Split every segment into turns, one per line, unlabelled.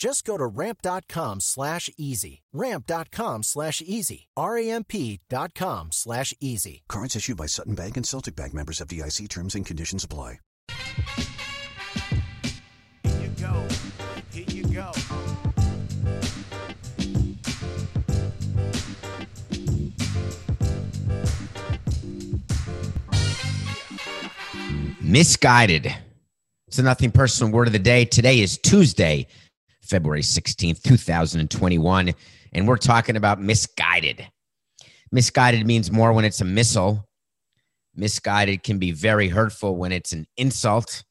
Just go to ramp.com slash easy. Ramp.com slash easy. R-A-M-P dot com slash easy.
Cards issued by Sutton Bank and Celtic Bank members FDIC terms and conditions apply.
Here you go. Here you go.
Misguided. It's a nothing personal word of the day. Today is Tuesday, February 16th, 2021, and we're talking about misguided. Misguided means more when it's a missile. Misguided can be very hurtful when it's an insult.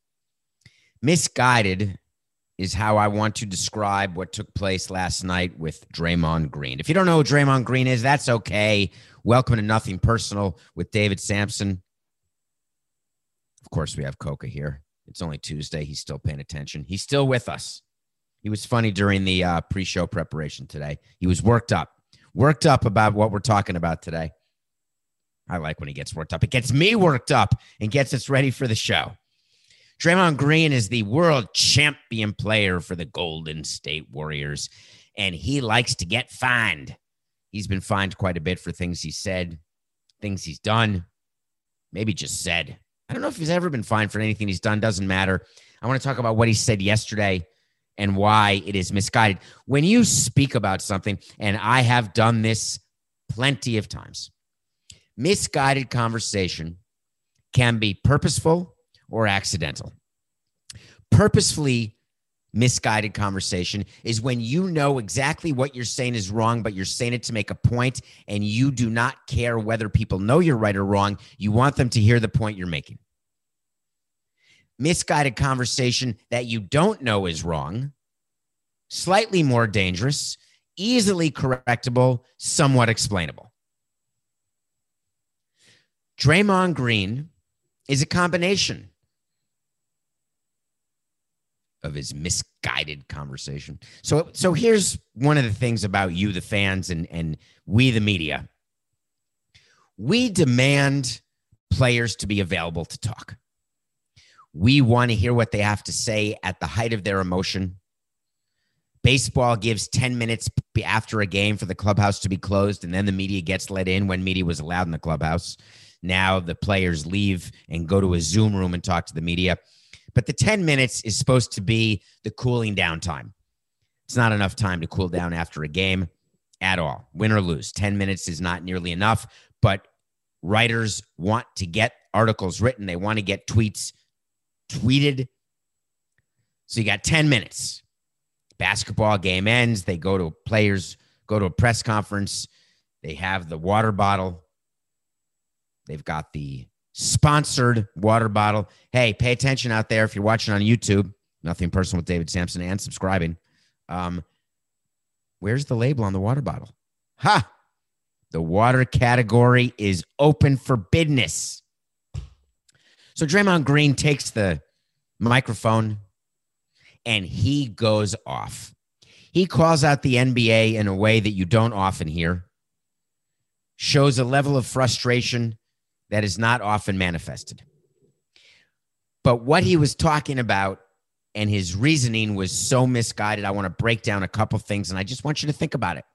Misguided is how I want to describe what took place last night with Draymond Green. If you don't know who Draymond Green is, that's okay. Welcome to Nothing Personal with David Samson. Of course, we have Coca here. It's only Tuesday. He's still paying attention. He's still with us. He was funny during the uh, pre show preparation today. He was worked up, worked up about what we're talking about today. I like when he gets worked up. It gets me worked up and gets us ready for the show. Draymond Green is the world champion player for the Golden State Warriors, and he likes to get fined. He's been fined quite a bit for things he said, things he's done, maybe just said. I don't know if he's ever been fined for anything he's done, doesn't matter. I want to talk about what he said yesterday and why it is misguided. When you speak about something, and I have done this plenty of times, misguided conversation can be purposeful or accidental. Purposefully misguided conversation is when you know exactly what you're saying is wrong, but you're saying it to make a point and you do not care whether people know you're right or wrong. You want them to hear the point you're making. Misguided conversation that you don't know is wrong, slightly more dangerous, easily correctable, somewhat explainable. Draymond Green is a combination of his misguided conversation. So so here's one of the things about you the fans and and we the media. We demand players to be available to talk. We want to hear what they have to say at the height of their emotion. Baseball gives 10 minutes after a game for the clubhouse to be closed and then the media gets let in when media was allowed in the clubhouse. Now the players leave and go to a Zoom room and talk to the media. But the 10 minutes is supposed to be the cooling down time. It's not enough time to cool down after a game at all, win or lose. 10 minutes is not nearly enough, but writers want to get articles written, they want to get tweets tweeted. So you got 10 minutes. Basketball game ends, they go to players, go to a press conference, they have the water bottle. They've got the sponsored water bottle. Hey, pay attention out there if you're watching on YouTube. Nothing personal with David Samson and subscribing. Um, where's the label on the water bottle? Ha! The water category is open for business. So Draymond Green takes the microphone and he goes off. He calls out the NBA in a way that you don't often hear, shows a level of frustration that is not often manifested. But what he was talking about and his reasoning was so misguided. I want to break down a couple things and I just want you to think about it.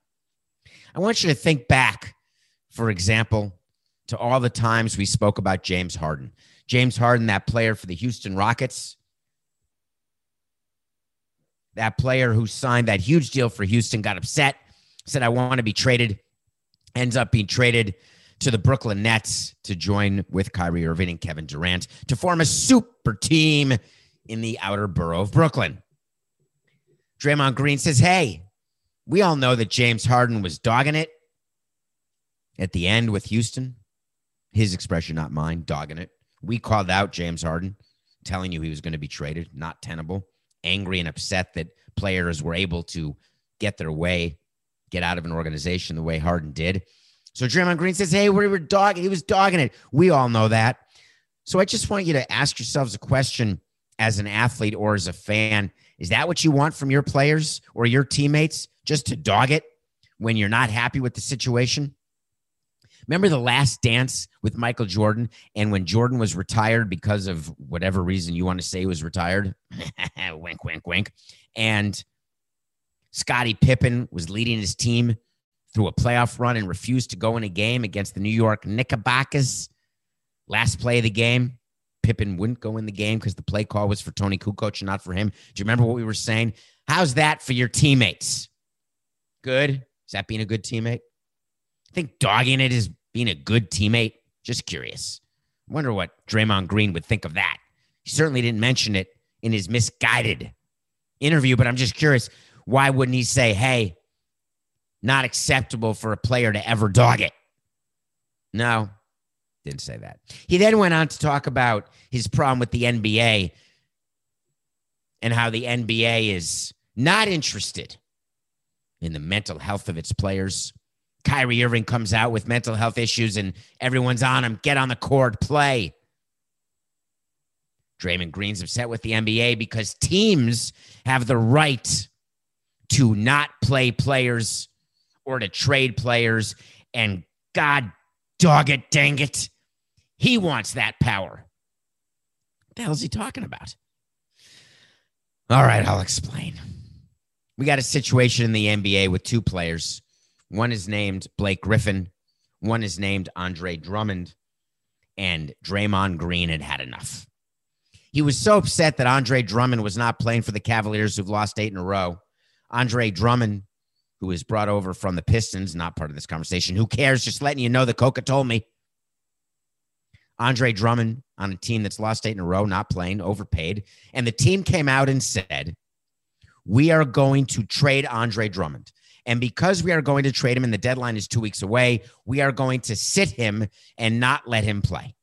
I want you to think back, for example, to all the times we spoke about James Harden. James Harden, that player for the Houston Rockets, that player who signed that huge deal for Houston, got upset, said, I want to be traded, ends up being traded to the Brooklyn Nets to join with Kyrie Irving and Kevin Durant to form a super team in the outer borough of Brooklyn. Draymond Green says, Hey, we all know that James Harden was dogging it at the end with Houston. His expression, not mine, dogging it. We called out James Harden, telling you he was going to be traded, not tenable, angry and upset that players were able to get their way, get out of an organization the way Harden did. So Draymond Green says, Hey, we were dogging, he was dogging it. We all know that. So I just want you to ask yourselves a question as an athlete or as a fan. Is that what you want from your players or your teammates? Just to dog it when you're not happy with the situation? Remember the last dance with Michael Jordan and when Jordan was retired because of whatever reason you want to say he was retired? wink, wink, wink. And Scottie Pippen was leading his team through a playoff run and refused to go in a game against the New York Knickerbockers. Last play of the game, Pippen wouldn't go in the game because the play call was for Toni Kukoc and not for him. Do you remember what we were saying? How's that for your teammates? Good. Is that being a good teammate? Think dogging it is being a good teammate. Just curious. I wonder what Draymond Green would think of that. He certainly didn't mention it in his misguided interview, but I'm just curious. Why wouldn't he say, hey, not acceptable for a player to ever dog it? No, didn't say that. He then went on to talk about his problem with the NBA and how the NBA is not interested in the mental health of its players. Kyrie Irving comes out with mental health issues and everyone's on him. Get on the court, play. Draymond Green's upset with the NBA because teams have the right to not play players or to trade players. And God dog it, dang it. He wants that power. What the hell is he talking about? All right, I'll explain. We got a situation in the NBA with two players. One is named Blake Griffin, one is named Andre Drummond, and Draymond Green had had enough. He was so upset that Andre Drummond was not playing for the Cavaliers, who've lost eight in a row. Andre Drummond, who was brought over from the Pistons, not part of this conversation. Who cares? Just letting you know that Coca told me. Andre Drummond on a team that's lost eight in a row, not playing, overpaid. And the team came out and said, We are going to trade Andre Drummond. And because we are going to trade him and the deadline is two weeks away, we are going to sit him and not let him play.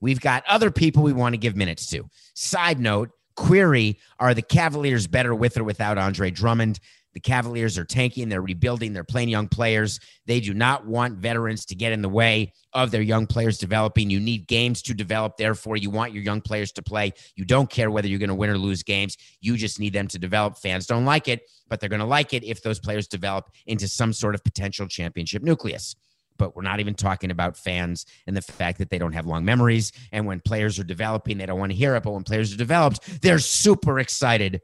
We've got other people we want to give minutes to. Side note query Are the Cavaliers better with or without Andre Drummond? The Cavaliers are tanking, they're rebuilding, they're playing young players. They do not want veterans to get in the way of their young players developing. You need games to develop. Therefore, you want your young players to play. You don't care whether you're going to win or lose games. You just need them to develop. Fans don't like it, but they're going to like it if those players develop into some sort of potential championship nucleus but we're not even talking about fans and the fact that they don't have long memories. And when players are developing, they don't want to hear it. But when players are developed, they're super excited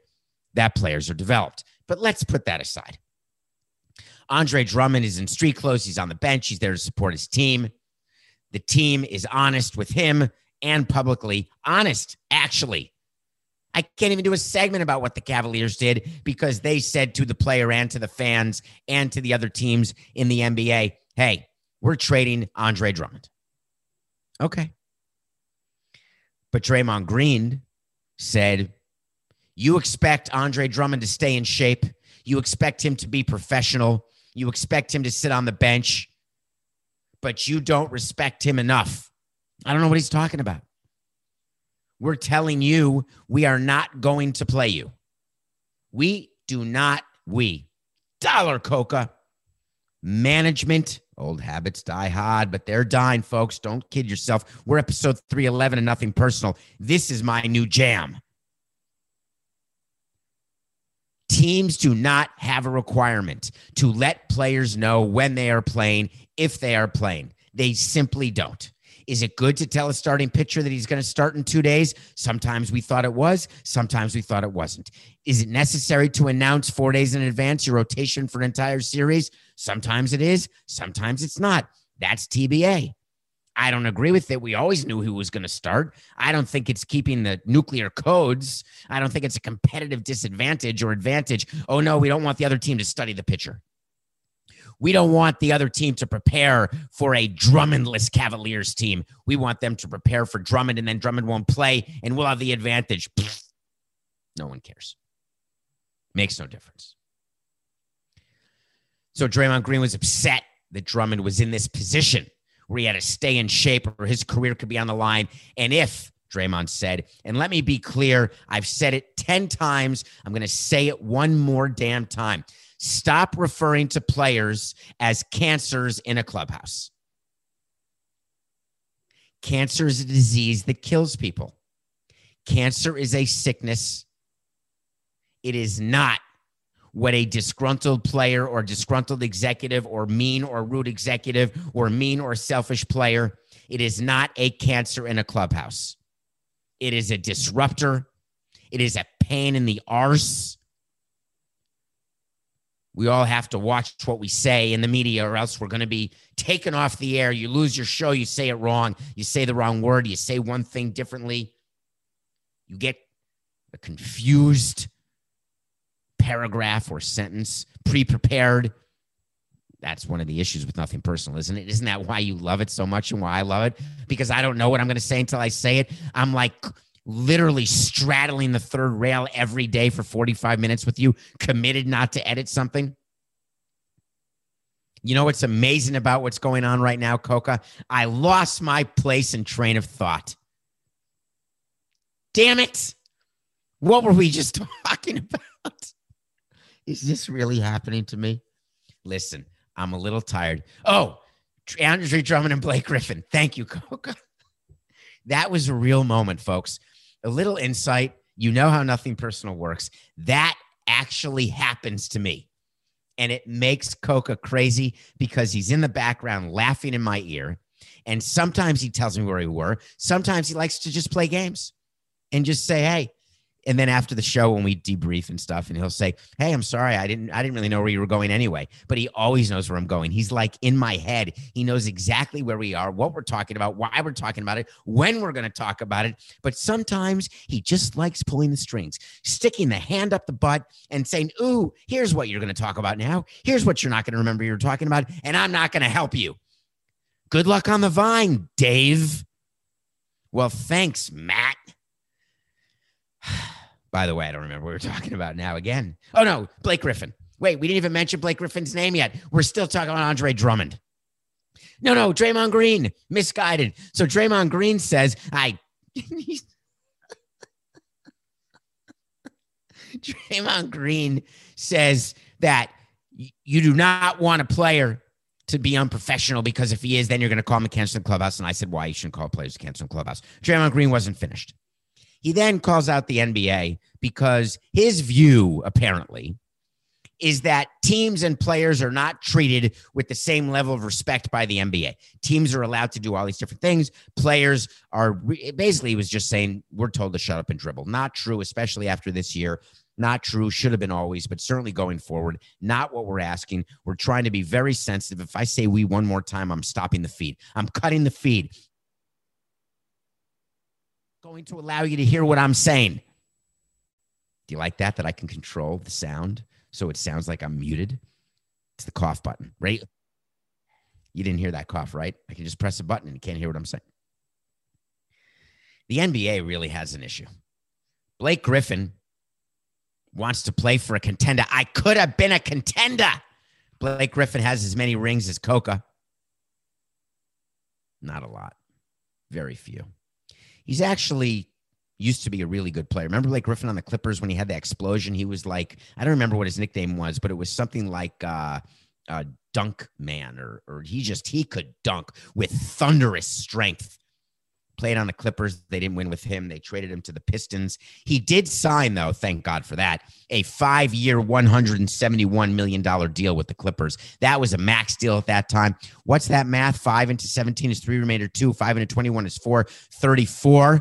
that players are developed. But let's put that aside. Andre Drummond is in street clothes. He's on the bench. He's there to support his team. The team is honest with him and publicly honest, actually. I can't even do a segment about what the Cavaliers did because they said to the player and to the fans and to the other teams in the NBA, hey, we're trading Andre Drummond. Okay. But Draymond Green said, You expect Andre Drummond to stay in shape. You expect him to be professional. You expect him to sit on the bench, but you don't respect him enough. I don't know what he's talking about. We're telling you we are not going to play you. We do not, we, dollar coca, management Old habits die hard, but they're dying, folks. Don't kid yourself. We're episode 311 and nothing personal. This is my new jam. Teams do not have a requirement to let players know when they are playing, if they are playing. They simply don't. Is it good to tell a starting pitcher that he's going to start in two days? Sometimes we thought it was, sometimes we thought it wasn't. Is it necessary to announce four days in advance your rotation for an entire series? Sometimes it is, sometimes it's not. That's TBA. I don't agree with it. We always knew who was going to start. I don't think it's keeping the nuclear codes. I don't think it's a competitive disadvantage or advantage. Oh, no, we don't want the other team to study the pitcher. We don't want the other team to prepare for a Drummondless Cavaliers team. We want them to prepare for Drummond, and then Drummond won't play, and we'll have the advantage. No one cares. Makes no difference. So Draymond Green was upset that Drummond was in this position where he had to stay in shape or his career could be on the line. And if Draymond said, and let me be clear, I've said it 10 times. I'm going to say it one more damn time. Stop referring to players as cancers in a clubhouse. Cancer is a disease that kills people. Cancer is a sickness. It is not what a disgruntled player or disgruntled executive or mean or rude executive or mean or selfish player. It is not a cancer in a clubhouse. It is a disruptor. It is a pain in the arse. We all have to watch what we say in the media, or else we're going to be taken off the air. You lose your show, you say it wrong, you say the wrong word, you say one thing differently. You get a confused paragraph or sentence pre prepared. That's one of the issues with nothing personal, isn't it? Isn't that why you love it so much and why I love it? Because I don't know what I'm going to say until I say it. I'm like literally straddling the third rail every day for 45 minutes with you, committed not to edit something. You know what's amazing about what's going on right now, Coca? I lost my place and train of thought. Damn it. What were we just talking about? Is this really happening to me? Listen, I'm a little tired. Oh, Andre Drummond and Blake Griffin. Thank you, Coca. That was a real moment, folks. A little insight. You know how nothing personal works. That actually happens to me. And it makes Coca crazy because he's in the background laughing in my ear. And sometimes he tells me where we were. Sometimes he likes to just play games and just say, hey, and then after the show when we debrief and stuff and he'll say hey i'm sorry i didn't i didn't really know where you were going anyway. But he always knows where i'm going. He's like in my head. He knows exactly where we are what we're talking about why we're talking about it when we're going to talk about it. But sometimes he just likes pulling the strings sticking the hand up the butt and saying ooh here's what you're going to talk about now. Here's what you're not going to remember you're talking about and i'm not going to help you. Good luck on the vine dave. Well thanks matt by the way, I don't remember what we are talking about now again. Oh, no, Blake Griffin. Wait, we didn't even mention Blake Griffin's name yet. We're still talking about Andre Drummond. No, no, Draymond Green, misguided. So Draymond Green says, I. Draymond Green says that you do not want a player to be unprofessional because if he is, then you're going to call him a cancer in clubhouse. And I said, why you shouldn't call players a cancer in clubhouse. Draymond Green wasn't finished. He then calls out the NBA because his view, apparently, is that teams and players are not treated with the same level of respect by the NBA. Teams are allowed to do all these different things. Players are basically, he was just saying, we're told to shut up and dribble. Not true, especially after this year. Not true, should have been always, but certainly going forward, not what we're asking. We're trying to be very sensitive. If I say we one more time, I'm stopping the feed. I'm cutting the feed going to allow you to hear what I'm saying. Do you like that? That I can control the sound so it sounds like I'm muted? It's the cough button, right? You didn't hear that cough, right? I can just press a button and you can't hear what I'm saying. The NBA really has an issue. Blake Griffin wants to play for a contender. I could have been a contender. Blake Griffin has as many rings as Coca. Not a lot, very few he's actually used to be a really good player. Remember Blake Griffin on the Clippers when he had the explosion? He was like, I don't remember what his nickname was, but it was something like uh, uh dunk man or or he just he could dunk with thunderous strength. Played on the Clippers. They didn't win with him. They traded him to the Pistons. He did sign, though, thank God for that, a five year, $171 million deal with the Clippers. That was a max deal at that time. What's that math? Five into 17 is three remainder two. Five into 21 is four. 34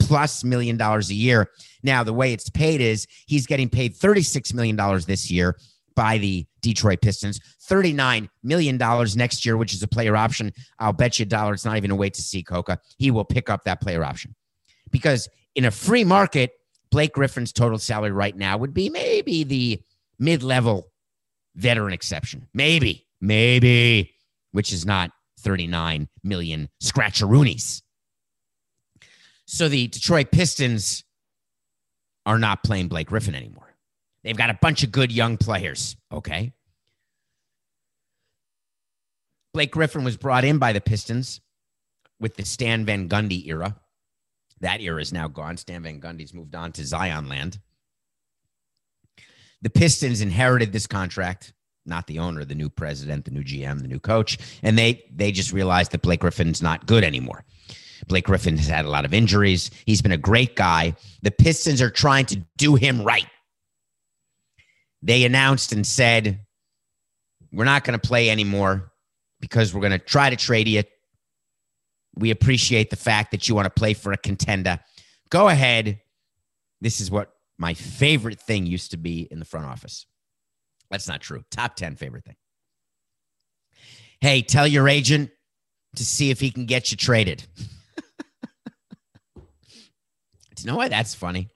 plus million dollars a year. Now, the way it's paid is he's getting paid $36 million this year by the Detroit Pistons. $39 million next year, which is a player option. I'll bet you a dollar it's not even a wait to see Coca. He will pick up that player option. Because in a free market, Blake Griffin's total salary right now would be maybe the mid level veteran exception. Maybe. maybe, which is not 39 million scratcheroonies. So the Detroit Pistons are not playing Blake Griffin anymore. They've got a bunch of good young players. Okay. Blake Griffin was brought in by the Pistons with the Stan Van Gundy era. That era is now gone. Stan Van Gundy's moved on to Zion land. The Pistons inherited this contract, not the owner, the new president, the new GM, the new coach, and they they just realized that Blake Griffin's not good anymore. Blake Griffin has had a lot of injuries. He's been a great guy. The Pistons are trying to do him right. They announced and said, We're not going to play anymore because we're going to try to trade you. We appreciate the fact that you want to play for a contender. Go ahead. This is what my favorite thing used to be in the front office. That's not true. Top 10 favorite thing. Hey, tell your agent to see if he can get you traded. Do you know why that's funny?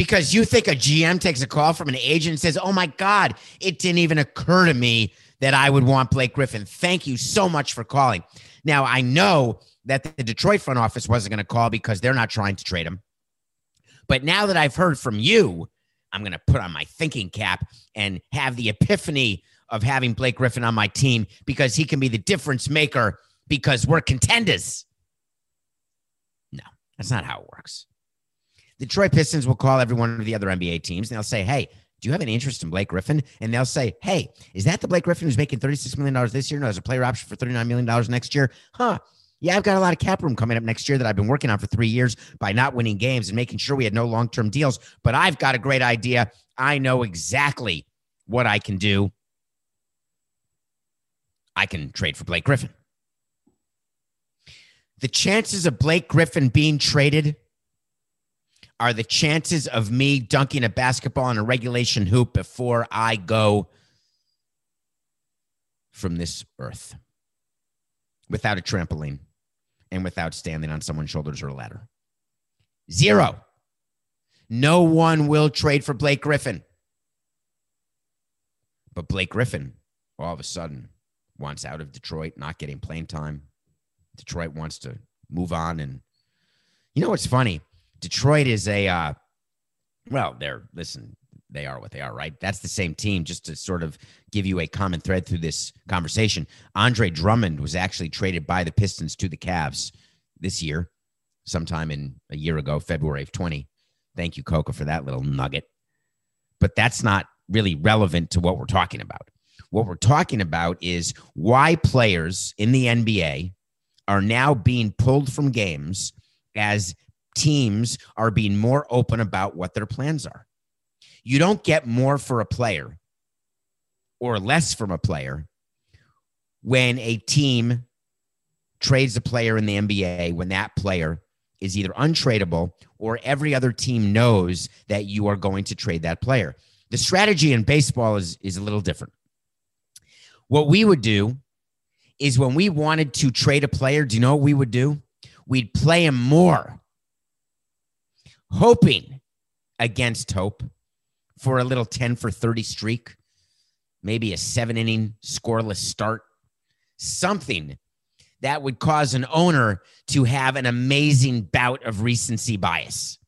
Because you think a GM takes a call from an agent and says, Oh my God, it didn't even occur to me that I would want Blake Griffin. Thank you so much for calling. Now, I know that the Detroit front office wasn't going to call because they're not trying to trade him. But now that I've heard from you, I'm going to put on my thinking cap and have the epiphany of having Blake Griffin on my team because he can be the difference maker because we're contenders. No, that's not how it works. Detroit Pistons will call every one of the other NBA teams and they'll say, Hey, do you have any interest in Blake Griffin? And they'll say, Hey, is that the Blake Griffin who's making $36 million this year? No, there's a player option for $39 million next year. Huh. Yeah, I've got a lot of cap room coming up next year that I've been working on for three years by not winning games and making sure we had no long term deals. But I've got a great idea. I know exactly what I can do. I can trade for Blake Griffin. The chances of Blake Griffin being traded are the chances of me dunking a basketball on a regulation hoop before I go from this earth without a trampoline and without standing on someone's shoulders or a ladder. Zero. No one will trade for Blake Griffin. But Blake Griffin, all of a sudden, wants out of Detroit, not getting playing time. Detroit wants to move on. And you know what's funny? Detroit is a uh, well, they're listen, they are what they are, right? That's the same team. Just to sort of give you a common thread through this conversation, Andre Drummond was actually traded by the Pistons to the Cavs this year, sometime in a year ago, February of 20. Thank you, Coca, for that little nugget. But that's not really relevant to what we're talking about. What we're talking about is why players in the NBA are now being pulled from games as teams are being more open about what their plans are. You don't get more for a player or less from a player when a team trades a player in the NBA when that player is either untradeable or every other team knows that you are going to trade that player. The strategy in baseball is, is a little different. What we would do is when we wanted to trade a player, do you know what we would do? We'd play him more hoping against hope for a little 10 for 30 streak, maybe a seven inning scoreless start, something that would cause an owner to have an amazing bout of recency bias.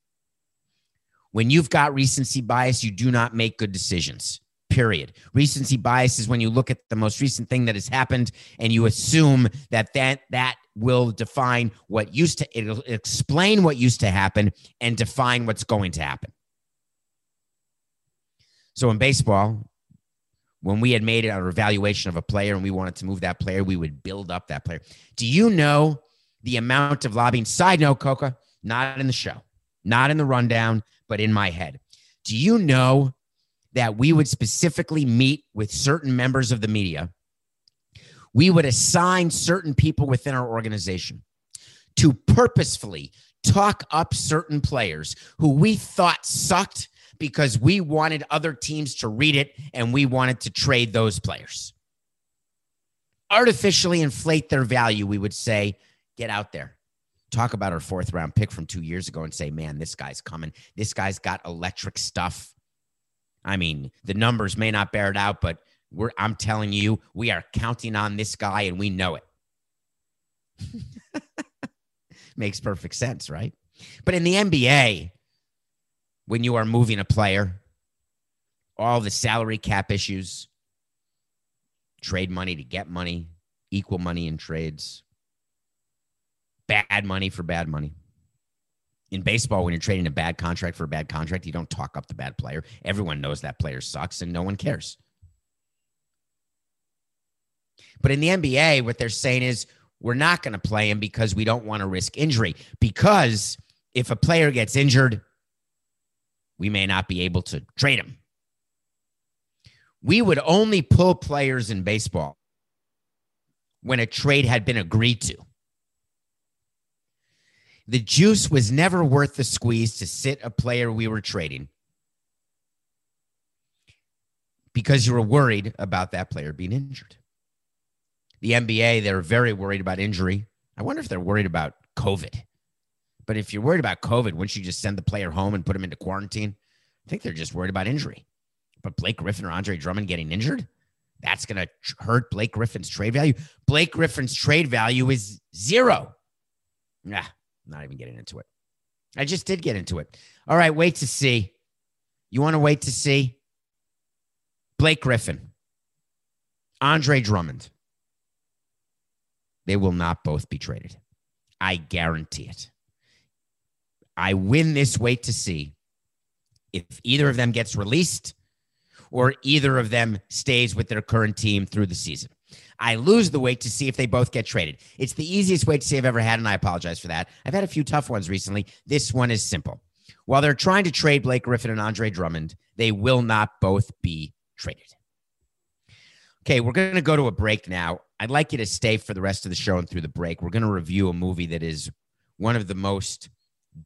When you've got recency bias, you do not make good decisions. Period. Recency bias is when you look at the most recent thing that has happened and you assume that that, that will define what used to it'll explain what used to happen and define what's going to happen. So in baseball, when we had made an evaluation of a player and we wanted to move that player, we would build up that player. Do you know the amount of lobbying? Side note, Coca, not in the show, not in the rundown, but in my head. Do you know that we would specifically meet with certain members of the media we would assign certain people within our organization to purposefully talk up certain players who we thought sucked because we wanted other teams to read it and we wanted to trade those players. Artificially inflate their value, we would say, get out there. Talk about our fourth round pick from two years ago and say, man, this guy's coming. This guy's got electric stuff. I mean, the numbers may not bear it out, but We're, I'm telling you, we are counting on this guy and we know it. Makes perfect sense, right? But in the NBA, when you are moving a player, all the salary cap issues, trade money to get money, equal money in trades, bad money for bad money. In baseball, when you're trading a bad contract for a bad contract, you don't talk up the bad player. Everyone knows that player sucks and no one cares. But in the NBA, what they're saying is we're not going to play him because we don't want to risk injury. Because if a player gets injured, we may not be able to trade him. We would only pull players in baseball when a trade had been agreed to. The juice was never worth the squeeze to sit a player we were trading because you were worried about that player being injured. The NBA, they're very worried about injury. I wonder if they're worried about COVID. But if you're worried about COVID, wouldn't you just send the player home and put him into quarantine? I think they're just worried about injury. But Blake Griffin or Andre Drummond getting injured, that's going to hurt Blake Griffin's trade value. Blake Griffin's trade value is zero. Nah, not even getting into it. I just did get into it. All right, wait to see. You want to wait to see? Blake Griffin, Andre Drummond. They will not both be traded. I guarantee it. I win this wait to see if either of them gets released or either of them stays with their current team through the season. I lose the wait to see if they both get traded. It's the easiest wait to see I've ever had, and I apologize for that. I've had a few tough ones recently. This one is simple. While they're trying to trade Blake Griffin and Andre Drummond, they will not both be traded. Okay, we're going to go to a break now. I'd like you to stay for the rest of the show and through the break. We're going to review a movie that is one of the most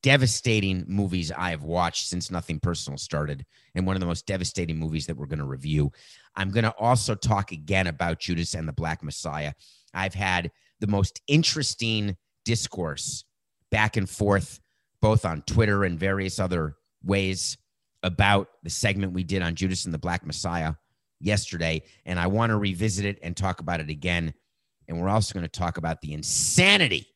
devastating movies I have watched since Nothing Personal started, and one of the most devastating movies that we're going to review. I'm going to also talk again about Judas and the Black Messiah. I've had the most interesting discourse back and forth, both on Twitter and various other ways, about the segment we did on Judas and the Black Messiah yesterday, and I want to revisit it and talk about it again. And we're also going to talk about the insanity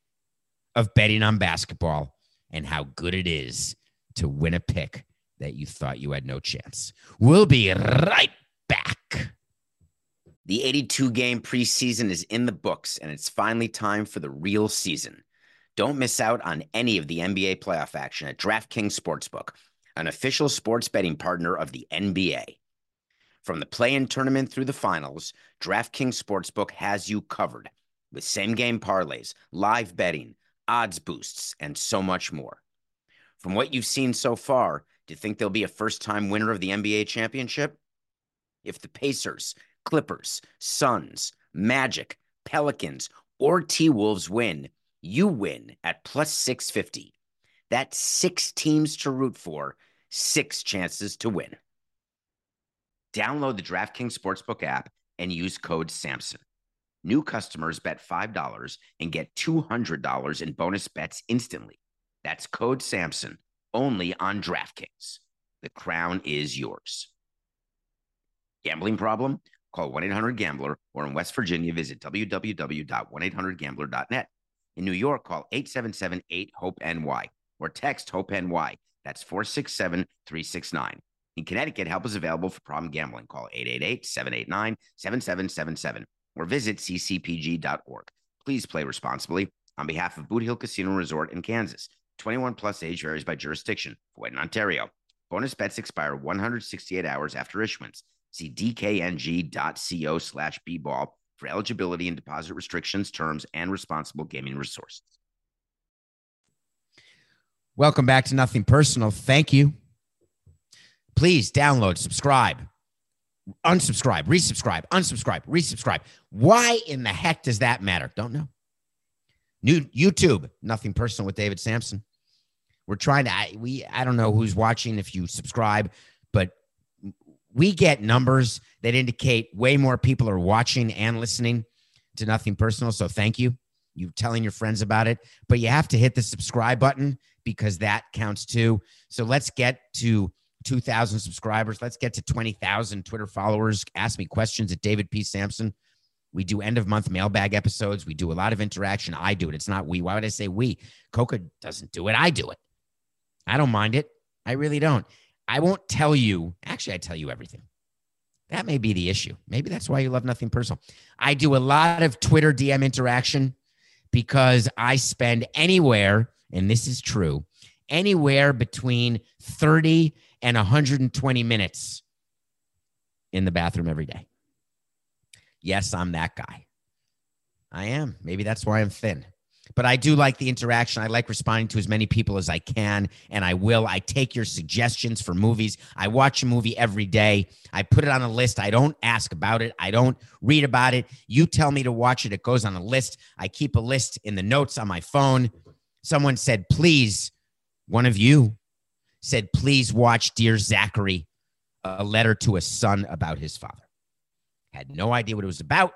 of betting on basketball and how good it is to win a pick that you thought you had no chance. We'll be right back. The 82 game preseason is in the books, and it's finally time for the real season. Don't miss out on any of the NBA playoff action at DraftKings Sportsbook, an official sports betting partner of the NBA. From the play in tournament through the finals, DraftKings Sportsbook has you covered with same game parlays, live betting, odds boosts, and so much more. From what you've seen so far, do you think there'll be a first time winner of the NBA championship? If the Pacers, Clippers, Suns, Magic, Pelicans, or T Wolves win, you win at plus 650. That's six teams to root for, six chances to win. Download the DraftKings Sportsbook app and use code SAMSON. New customers bet $5 and get $200 in bonus bets instantly. That's code SAMSON only on DraftKings. The crown is yours. Gambling problem? Call 1 800 Gambler or in West Virginia, visit www.1800Gambler.net. In New York, call 877 8 HOPE NY or text HOPE NY. That's 467 369. In Connecticut, help is available for problem gambling. Call 888 789 7777 or visit ccpg.org. Please play responsibly on behalf of Boot Hill Casino Resort in Kansas. 21 plus age varies by jurisdiction. Void in Ontario. Bonus bets expire 168 hours after issuance. See dkng.co slash bball for eligibility and deposit restrictions, terms, and responsible gaming resources. Welcome back to Nothing Personal. Thank you please download, subscribe, unsubscribe, resubscribe, unsubscribe, resubscribe. Why in the heck does that matter? Don't know. New YouTube, nothing personal with David Samson. We're trying to I, we I don't know who's watching if you subscribe, but we get numbers that indicate way more people are watching and listening to nothing personal. So thank you. You telling your friends about it, but you have to hit the subscribe button because that counts too. So let's get to 2,000 subscribers. Let's get to 20,000 Twitter followers. Ask me questions at David P. Samson. We do end of month mailbag episodes. We do a lot of interaction. I do it. It's not we. Why would I say we? Coca doesn't do it. I do it. I don't mind it. I really don't. I won't tell you. Actually, I tell you everything. That may be the issue. Maybe that's why you love nothing personal. I do a lot of Twitter DM interaction because I spend anywhere, and this is true, anywhere between 30 and 120 minutes in the bathroom every day. Yes, I'm that guy. I am. Maybe that's why I'm thin but I do like the interaction. I like responding to as many people as I can, and I will. I take your suggestions for movies. I watch a movie every day. I put it on a list. I don't ask about it. I don't read about it. You tell me to watch it. It goes on a list. I keep a list in the notes on my phone. Someone said, please, one of you said, please watch Dear Zachary, a letter to a son about his father. Had no idea what it was about.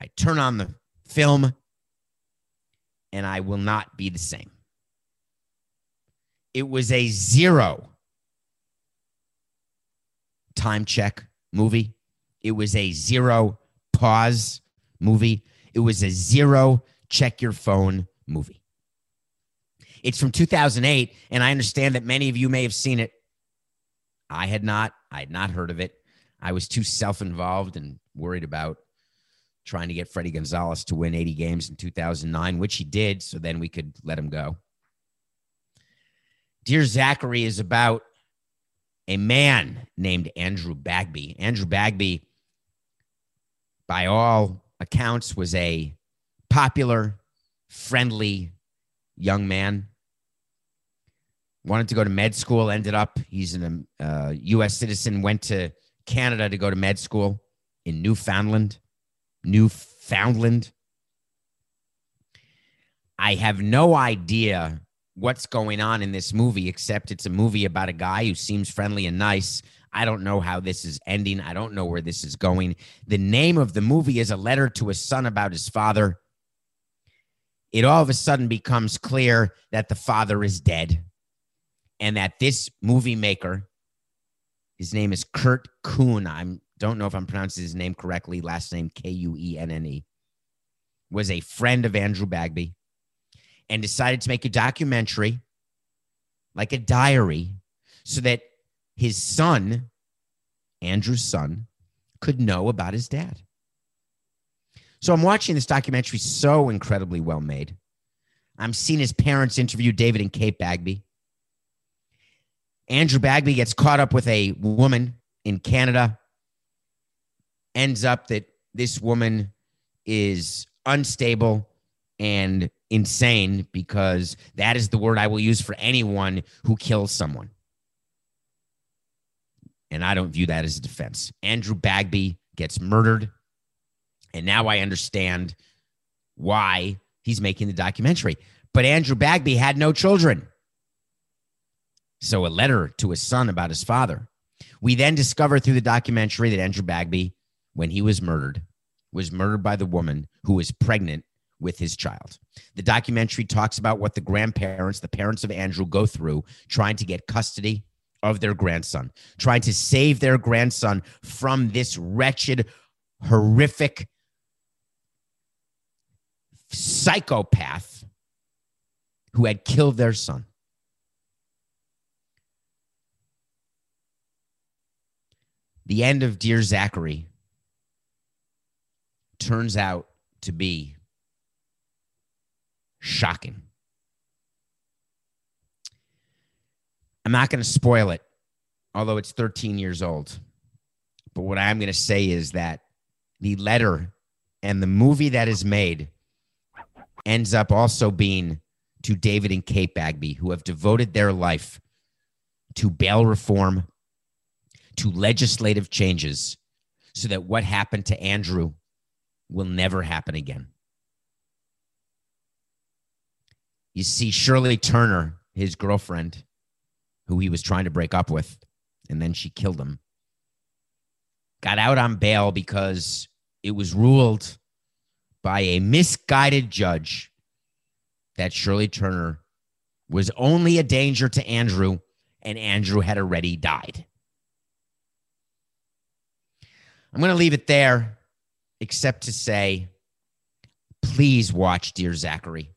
I turn on the film and I will not be the same. It was a zero time check movie. It was a zero pause movie. It was a zero check your phone movie. It's from 2008, and I understand that many of you may have seen it. I had not. I had not heard of it. I was too self involved and worried about trying to get Fredi Gonzalez to win 80 games in 2009, which he did. So then we could let him go. Dear Zachary is about a man named Andrew Bagby. Andrew Bagby, by all accounts, was a popular, friendly young man. Wanted to go to med school, ended up, he's a uh, US citizen, went to Canada to go to med school in Newfoundland. Newfoundland. I have no idea what's going on in this movie, except it's a movie about a guy who seems friendly and nice. I don't know how this is ending. I don't know where this is going. The name of the movie is a letter to a son about his father. It all of a sudden becomes clear that the father is dead and that this movie maker, his name is Kurt Kuenne. I'm don't know if I'm pronouncing his name correctly, last name K U E N N E, was a friend of Andrew Bagby and decided to make a documentary, like a diary, so that his son, Andrew's son, could know about his dad. So I'm watching this documentary, so incredibly well made. I'm seeing his parents interview David and Kate Bagby. Andrew Bagby gets caught up with a woman in Canada ends up that this woman is unstable and insane because that is the word I will use for anyone who kills someone. And I don't view that as a defense. Andrew Bagby gets murdered. And now I understand why he's making the documentary. But Andrew Bagby had no children. So a letter to his son about his father. We then discover through the documentary that Andrew Bagby when he was murdered was murdered by the woman who was pregnant with his child. The documentary talks about what the grandparents, the parents of Andrew, go through trying to get custody of their grandson, trying to save their grandson from this wretched, horrific psychopath who had killed their son. The end of Dear Zachary turns out to be shocking. I'm not going to spoil it, although it's 13 years old. But what I'm going to say is that the letter and the movie that is made ends up also being to David and Kate Bagby, who have devoted their life to bail reform, to legislative changes, so that what happened to Andrew will never happen again. You see, Shirley Turner, his girlfriend, who he was trying to break up with, and then she killed him, got out on bail because it was ruled by a misguided judge that Shirley Turner was only a danger to Andrew and Andrew had already died. I'm going to leave it there, except to say, please watch Dear Zachary.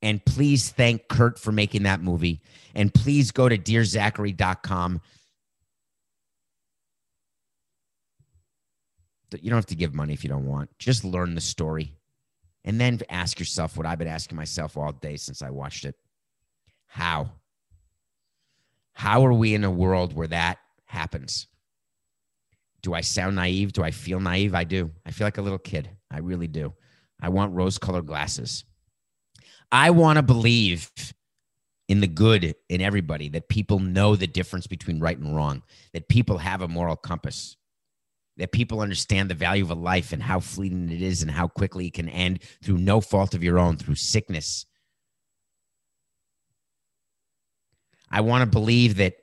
And please thank Kurt for making that movie. And please go to dearzachary.com. You don't have to give money if you don't want. Just learn the story. And then ask yourself what I've been asking myself all day since I watched it. How? How are we in a world where that happens? Do I sound naive? Do I feel naive? I do. I feel like a little kid. I really do. I want rose colored glasses. I want to believe in the good in everybody, that people know the difference between right and wrong, that people have a moral compass, that people understand the value of a life and how fleeting it is and how quickly it can end through no fault of your own, through sickness. I want to believe that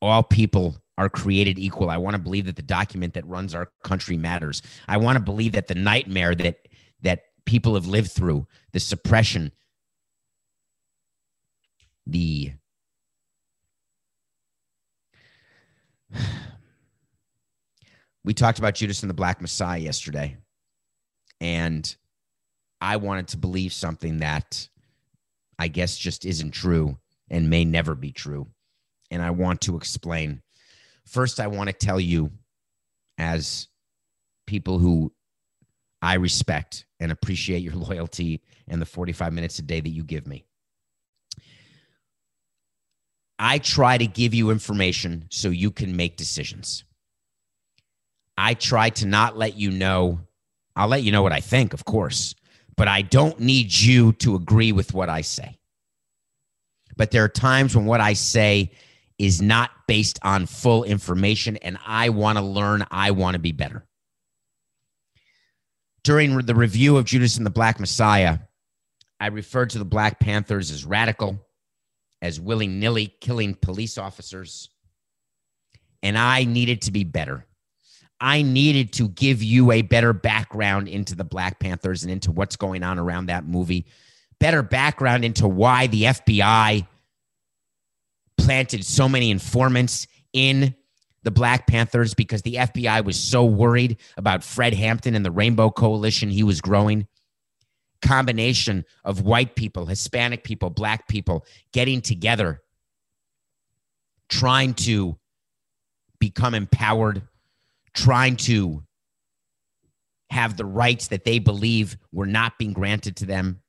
all people are created equal. I want to believe that the document that runs our country matters. I want to believe that the nightmare that that people have lived through, the suppression, the we talked about Judas and the Black Messiah yesterday. And I wanted to believe something that I guess just isn't true and may never be true. And I want to explain. First, I want to tell you, as people who I respect and appreciate your loyalty and the 45 minutes a day that you give me. I try to give you information so you can make decisions. I try to not let you know. I'll let you know what I think, of course, but I don't need you to agree with what I say. But there are times when what I say is not based on full information, and I want to learn. I want to be better. During the review of Judas and the Black Messiah, I referred to the Black Panthers as radical as willy nilly killing police officers. And I needed to be better. I needed to give you a better background into the Black Panthers and into what's going on around that movie, better background into why the FBI planted so many informants in the Black Panthers because the FBI was so worried about Fred Hampton and the Rainbow Coalition he was growing combination of white people, Hispanic people, black people getting together, trying to become empowered, trying to have the rights that they believe were not being granted to them.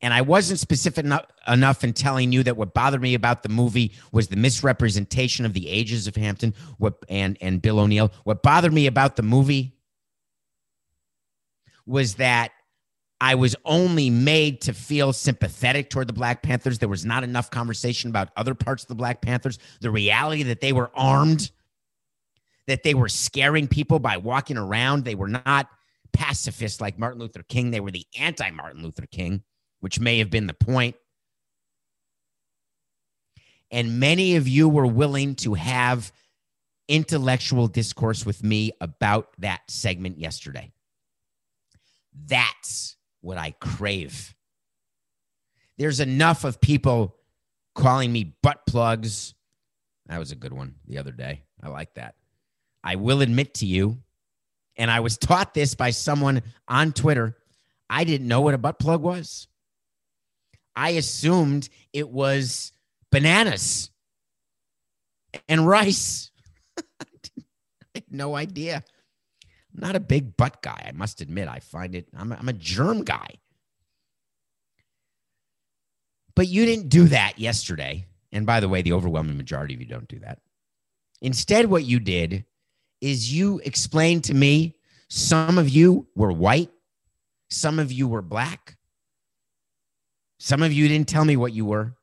And I wasn't specific enough, enough in telling you that what bothered me about the movie was the misrepresentation of the ages of Hampton what, and, and Bill O'Neal. What bothered me about the movie was that I was only made to feel sympathetic toward the Black Panthers. There was not enough conversation about other parts of the Black Panthers, the reality that they were armed, that they were scaring people by walking around. They were not pacifists like Martin Luther King. They were the anti Martin Luther King, which may have been the point. And many of you were willing to have intellectual discourse with me about that segment yesterday. That's what I crave. There's enough of people calling me butt plugs. That was a good one the other day. I like that. I will admit to you, and I was taught this by someone on Twitter. I didn't know what a butt plug was. I assumed it was bananas and rice. No idea not a big butt guy. I must admit, I find it, I'm a, I'm a germ guy. But you didn't do that yesterday. And by the way, the overwhelming majority of you don't do that. Instead, what you did is you explained to me some of you were white, some of you were black, some of you didn't tell me what you were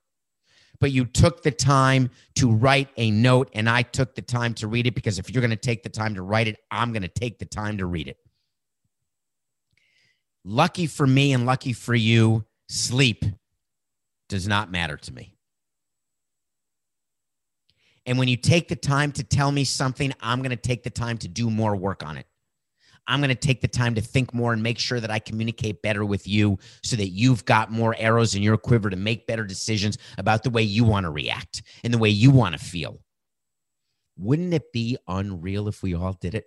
but you took the time to write a note and I took the time to read it because if you're going to take the time to write it, I'm going to take the time to read it. Lucky for me and lucky for you, sleep does not matter to me. And when you take the time to tell me something, I'm going to take the time to do more work on it. I'm going to take the time to think more and make sure that I communicate better with you so that you've got more arrows in your quiver to make better decisions about the way you want to react and the way you want to feel. Wouldn't it be unreal if we all did it?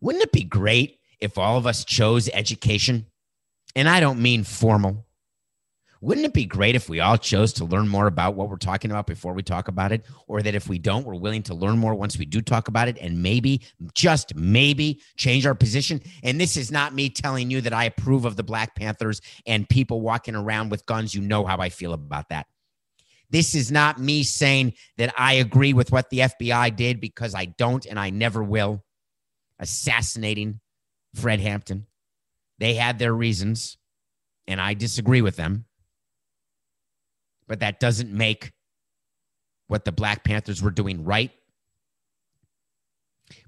Wouldn't it be great if all of us chose education? And I don't mean formal. Wouldn't it be great if we all chose to learn more about what we're talking about before we talk about it? Or that if we don't, we're willing to learn more once we do talk about it and maybe, just maybe, change our position? And this is not me telling you that I approve of the Black Panthers and people walking around with guns. You know how I feel about that. This is not me saying that I agree with what the FBI did because I don't and I never will. Assassinating Fred Hampton. They had their reasons, and I disagree with them but that doesn't make what the Black Panthers were doing right.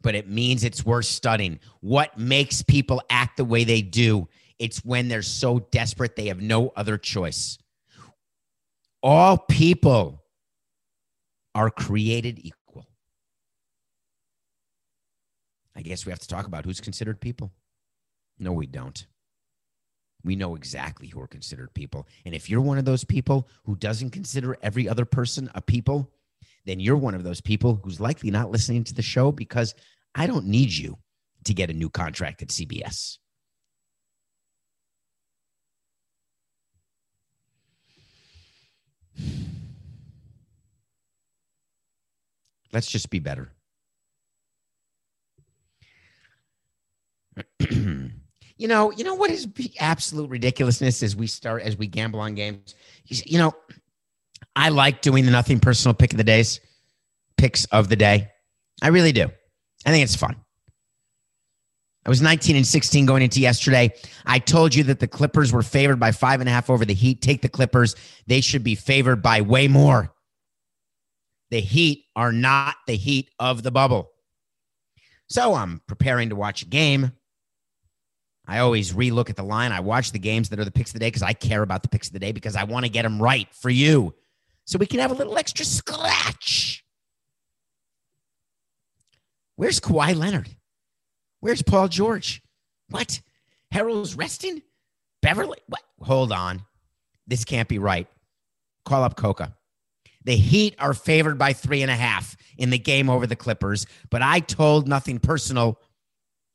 But it means it's worth studying. What makes people act the way they do? It's when they're so desperate they have no other choice. All people are created equal. I guess we have to talk about who's considered people. No, we don't we know exactly who are considered people. And if you're one of those people who doesn't consider every other person a people, then you're one of those people who's likely not listening to the show because I don't need you to get a new contract at CBS. Let's just be better. You know, you know what is absolute ridiculousness as we start as we gamble on games. You know, I like doing the nothing personal pick of the days, picks of the day. I really do. I think it's fun. I was 19 and 16 going into yesterday. I told you that the Clippers were favored by five and a half over the Heat. Take the Clippers. They should be favored by way more. The Heat are not the Heat of the bubble. So I'm preparing to watch a game. I always relook at the line. I watch the games that are the picks of the day because I care about the picks of the day because I want to get them right for you so we can have a little extra scratch. Where's Kawhi Leonard? Where's Paul George? What? Harold's resting? Beverley? What? Hold on. This can't be right. Call up Coca. The Heat are favored by three and a half in the game over the Clippers, but I told nothing personal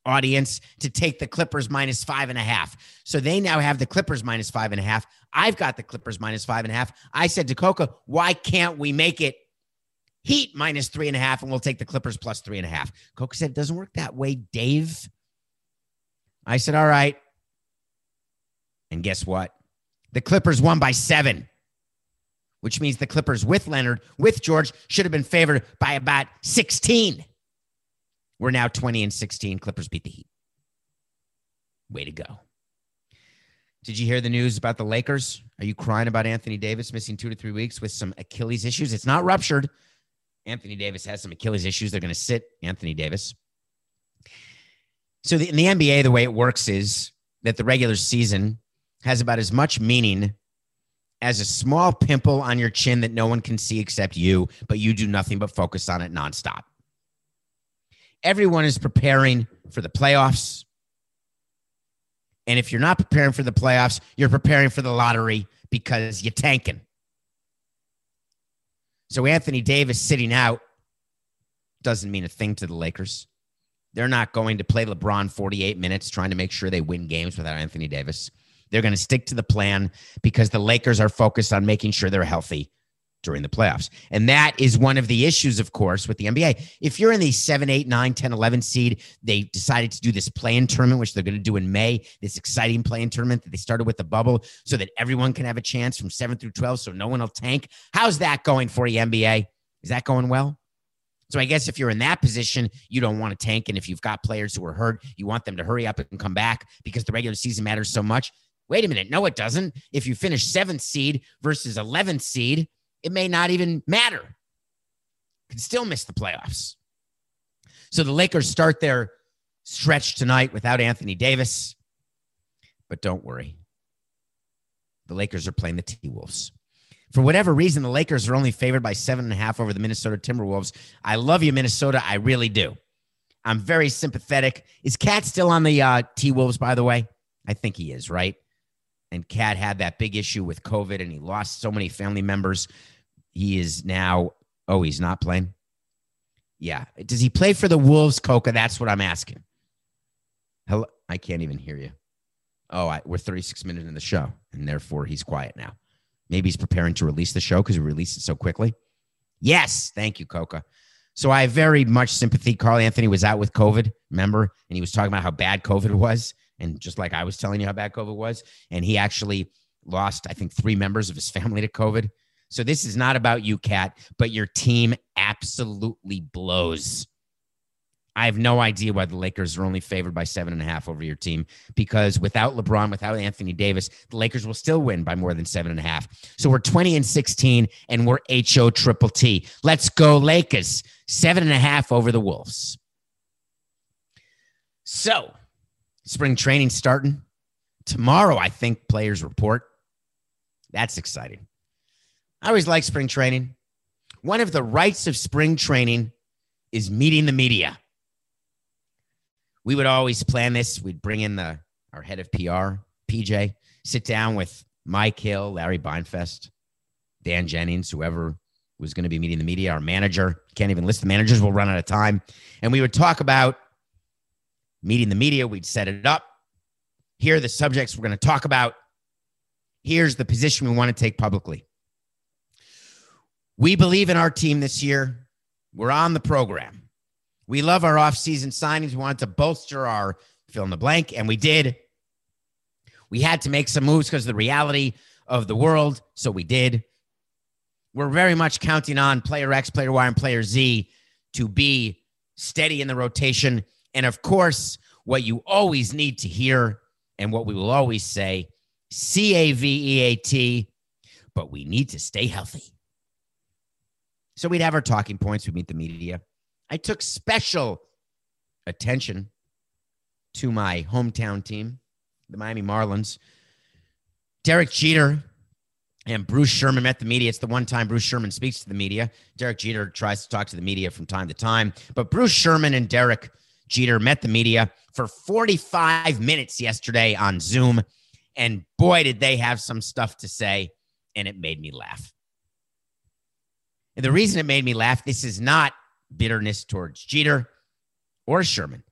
audience to take the Clippers minus five and a half. So they now have the Clippers minus five and a half. I've got the Clippers minus five and a half. I said to Coca, why can't we make it Heat minus three and a half and we'll take the Clippers plus three and a half? Coca said, it doesn't work that way, Dave. I said, all right. And guess what? The Clippers won by seven, which means the Clippers with Leonard, with George, should have been favored by about 16. We're now 20 and 16. Clippers beat the Heat. Way to go. Did you hear the news about the Lakers? Are you crying about Anthony Davis missing two to three weeks with some Achilles issues? It's not ruptured. Anthony Davis has some Achilles issues. They're going to sit Anthony Davis. So, the, in the NBA, the way it works is that the regular season has about as much meaning as a small pimple on your chin that no one can see except you, but you do nothing but focus on it nonstop everyone is preparing for the playoffs. And if you're not preparing for the playoffs, you're preparing for the lottery because you're tanking. So Anthony Davis sitting out doesn't mean a thing to the Lakers. They're not going to play LeBron 48 minutes trying to make sure they win games without Anthony Davis. They're going to stick to the plan because the Lakers are focused on making sure they're healthy during the playoffs. And that is one of the issues, of course, with the NBA. If you're in the 7, 8, 9, 10, 11 seed, they decided to do this play-in tournament, which they're going to do in May, this exciting play-in tournament that they started with the bubble so that everyone can have a chance from 7 through 12 so no one will tank. How's that going for you, NBA? Is that going well? So I guess if you're in that position, you don't want to tank. And if you've got players who are hurt, you want them to hurry up and come back because the regular season matters so much. Wait a minute. No, it doesn't. If you finish seventh seed versus 11th seed, it may not even matter. Could still miss the playoffs. So the Lakers start their stretch tonight without Anthony Davis. But don't worry. The Lakers are playing the T Wolves. For whatever reason, the Lakers are only favored by seven and a half over the Minnesota Timberwolves. I love you, Minnesota. I really do. I'm very sympathetic. Is KAT still on the uh, T Wolves, by the way? I think he is, right? And KAT had that big issue with COVID and he lost so many family members. He is now, oh, he's not playing. Yeah. Does he play for the Wolves, Coca? That's what I'm asking. Hello. I can't even hear you. Oh, I, we're 36 minutes in the show, and therefore he's quiet now. Maybe he's preparing to release the show because we released it so quickly. Yes. Thank you, Coca. So I have very much sympathy. Karl-Anthony was out with COVID, remember? And he was talking about how bad COVID was. And just like I was telling you how bad COVID was. And he actually lost, I think, three members of his family to COVID. So this is not about you, KAT, but your team absolutely blows. I have no idea why the Lakers are only favored by seven and a half over your team because without LeBron, without Anthony Davis, the Lakers will still win by more than seven and a half. So we're 20 and 16 and we're HO triple T. Let's go, Lakers. Seven and a half over the Wolves. So spring training starting tomorrow, I think players report. That's exciting. I always like spring training. One of the rites of spring training is meeting the media we would always plan this. We'd bring in the our head of PR, PJ, sit down with Mike Hill, Larry Beinfest, Dan Jennings, whoever was going to be meeting the media, our manager. Can't even list the managers, we'll run out of time. And we would talk about meeting the media. We'd set it up. Here are the subjects we're going to talk about. Here's the position we want to take publicly. We believe in our team this year. We're on the program. We love our offseason signings. We wanted to bolster our fill in the blank, and we did. We had to make some moves because of the reality of the world, so we did. We're very much counting on player X, player Y, and player Z to be steady in the rotation. And of course, what you always need to hear and what we will always say C A V E A T, but we need to stay healthy. So we'd have our talking points, we'd meet the media. I took special attention to my hometown team, the Miami Marlins. Derek Jeter and Bruce Sherman met the media. It's the one time Bruce Sherman speaks to the media. Derek Jeter tries to talk to the media from time to time, but Bruce Sherman and Derek Jeter met the media for 45 minutes yesterday on Zoom. And boy, did they have some stuff to say, and it made me laugh. And the reason it made me laugh, this is not bitterness towards Jeter or Sherman.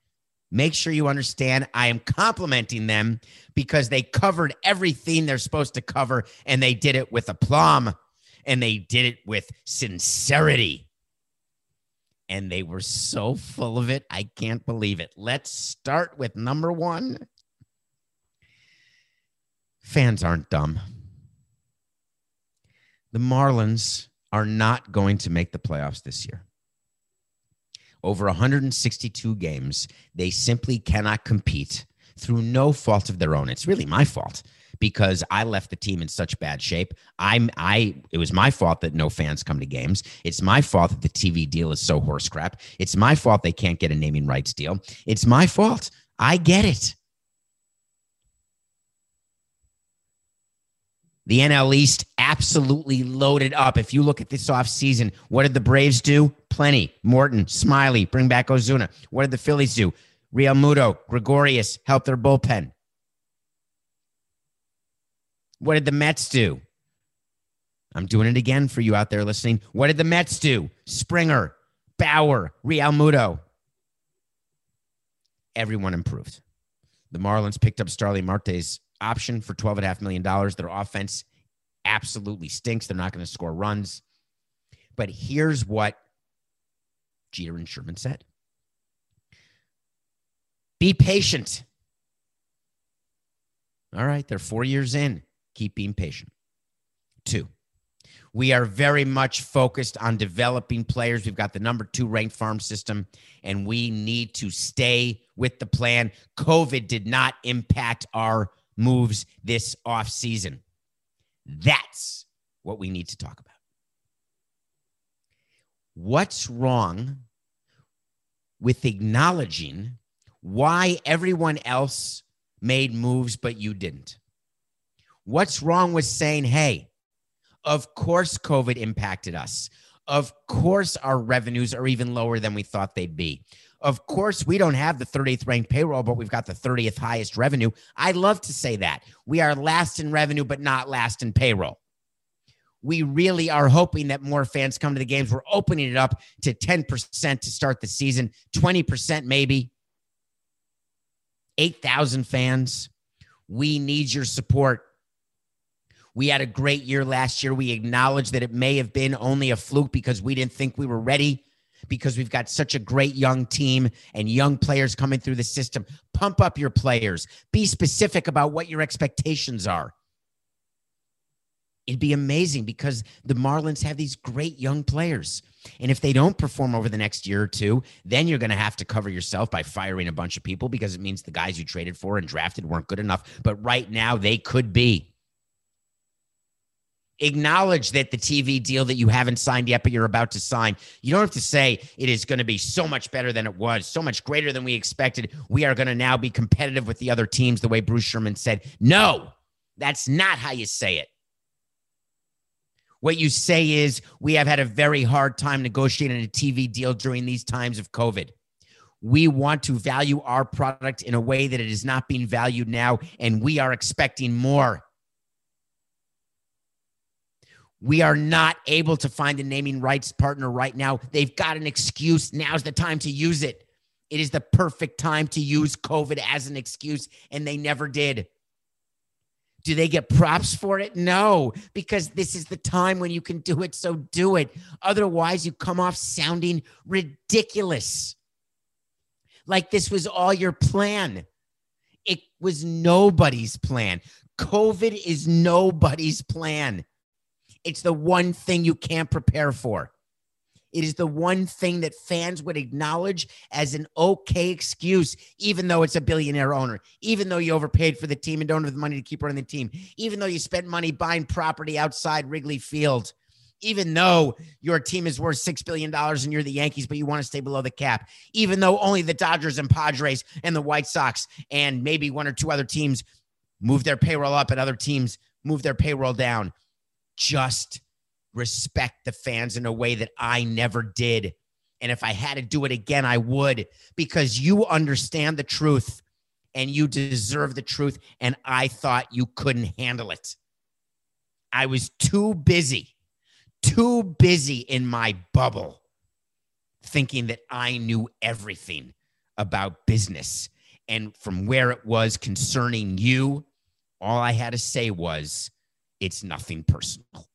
Make sure you understand I am complimenting them because they covered everything they're supposed to cover and they did it with aplomb and they did it with sincerity. And they were so full of it. I can't believe it. Let's start with number one. Fans aren't dumb. The Marlins are not going to make the playoffs this year over 162 games, they simply cannot compete through no fault of their own. It's really my fault because I left the team in such bad shape. I'm I it was my fault that no fans come to games. It's my fault that the TV deal is so horse crap. It's my fault they can't get a naming rights deal. It's my fault. I get it. The NL East absolutely loaded up. If you look at this offseason, what did the Braves do? Plenty. Morton, Smyly, bring back Ozuna. What did the Phillies do? Realmuto, Gregorius help their bullpen. What did the Mets do? I'm doing it again for you out there listening. What did the Mets do? Springer, Bauer, Realmuto. Everyone improved. The Marlins picked up Starling Marte's option for $12.5 million. Their offense absolutely stinks. They're not going to score runs. But here's what Jeter and Sherman said Be patient. All right, they're four years in. Keep being patient. Two, we are very much focused on developing players. We've got the number two ranked farm system, and we need to stay with the plan. COVID did not impact our moves this offseason. That's what we need to talk about. What's wrong with acknowledging why everyone else made moves but you didn't? What's wrong with saying, hey, of course COVID impacted us. Of course, our revenues are even lower than we thought they'd be. Of course, we don't have the 30th ranked payroll, but we've got the 30th highest revenue. I love to say that. We are last in revenue, but not last in payroll. We really are hoping that more fans come to the games. We're opening it up to 10% to start the season, 20% maybe. 8,000 fans. We need your support. We had a great year last year. We acknowledge that it may have been only a fluke because we didn't think we were ready because we've got such a great young team and young players coming through the system. Pump up your players. Be specific about what your expectations are. It'd be amazing because the Marlins have these great young players. And if they don't perform over the next year or two, then you're going to have to cover yourself by firing a bunch of people because it means the guys you traded for and drafted weren't good enough. But right now, they could be acknowledge that the TV deal that you haven't signed yet, but you're about to sign, you don't have to say it is going to be so much better than it was, so much greater than we expected. We are going to now be competitive with the other teams, the way Bruce Sherman said. No, that's not how you say it. What you say is, we have had a very hard time negotiating a TV deal during these times of COVID. We want to value our product in a way that it is not being valued now, and we are expecting more. We are not able to find a naming rights partner right now. They've got an excuse. Now's the time to use it. It is the perfect time to use COVID as an excuse, and they never did. Do they get props for it? No, because this is the time when you can do it. So do it. Otherwise, you come off sounding ridiculous. Like this was all your plan. It was nobody's plan. COVID is nobody's plan. It's the one thing you can't prepare for. It is the one thing that fans would acknowledge as an okay excuse, even though it's a billionaire owner, even though you overpaid for the team and don't have the money to keep running the team, even though you spent money buying property outside Wrigley Field, even though your team is worth $6 billion and you're the Yankees, but you want to stay below the cap, even though only the Dodgers and Padres and the White Sox and maybe one or two other teams move their payroll up and other teams move their payroll down just respect the fans in a way that I never did. And if I had to do it again, I would because you understand the truth and you deserve the truth. And I thought you couldn't handle it. I was too busy, too busy in my bubble thinking that I knew everything about business. And from where it was concerning you, all I had to say was, it's nothing personal.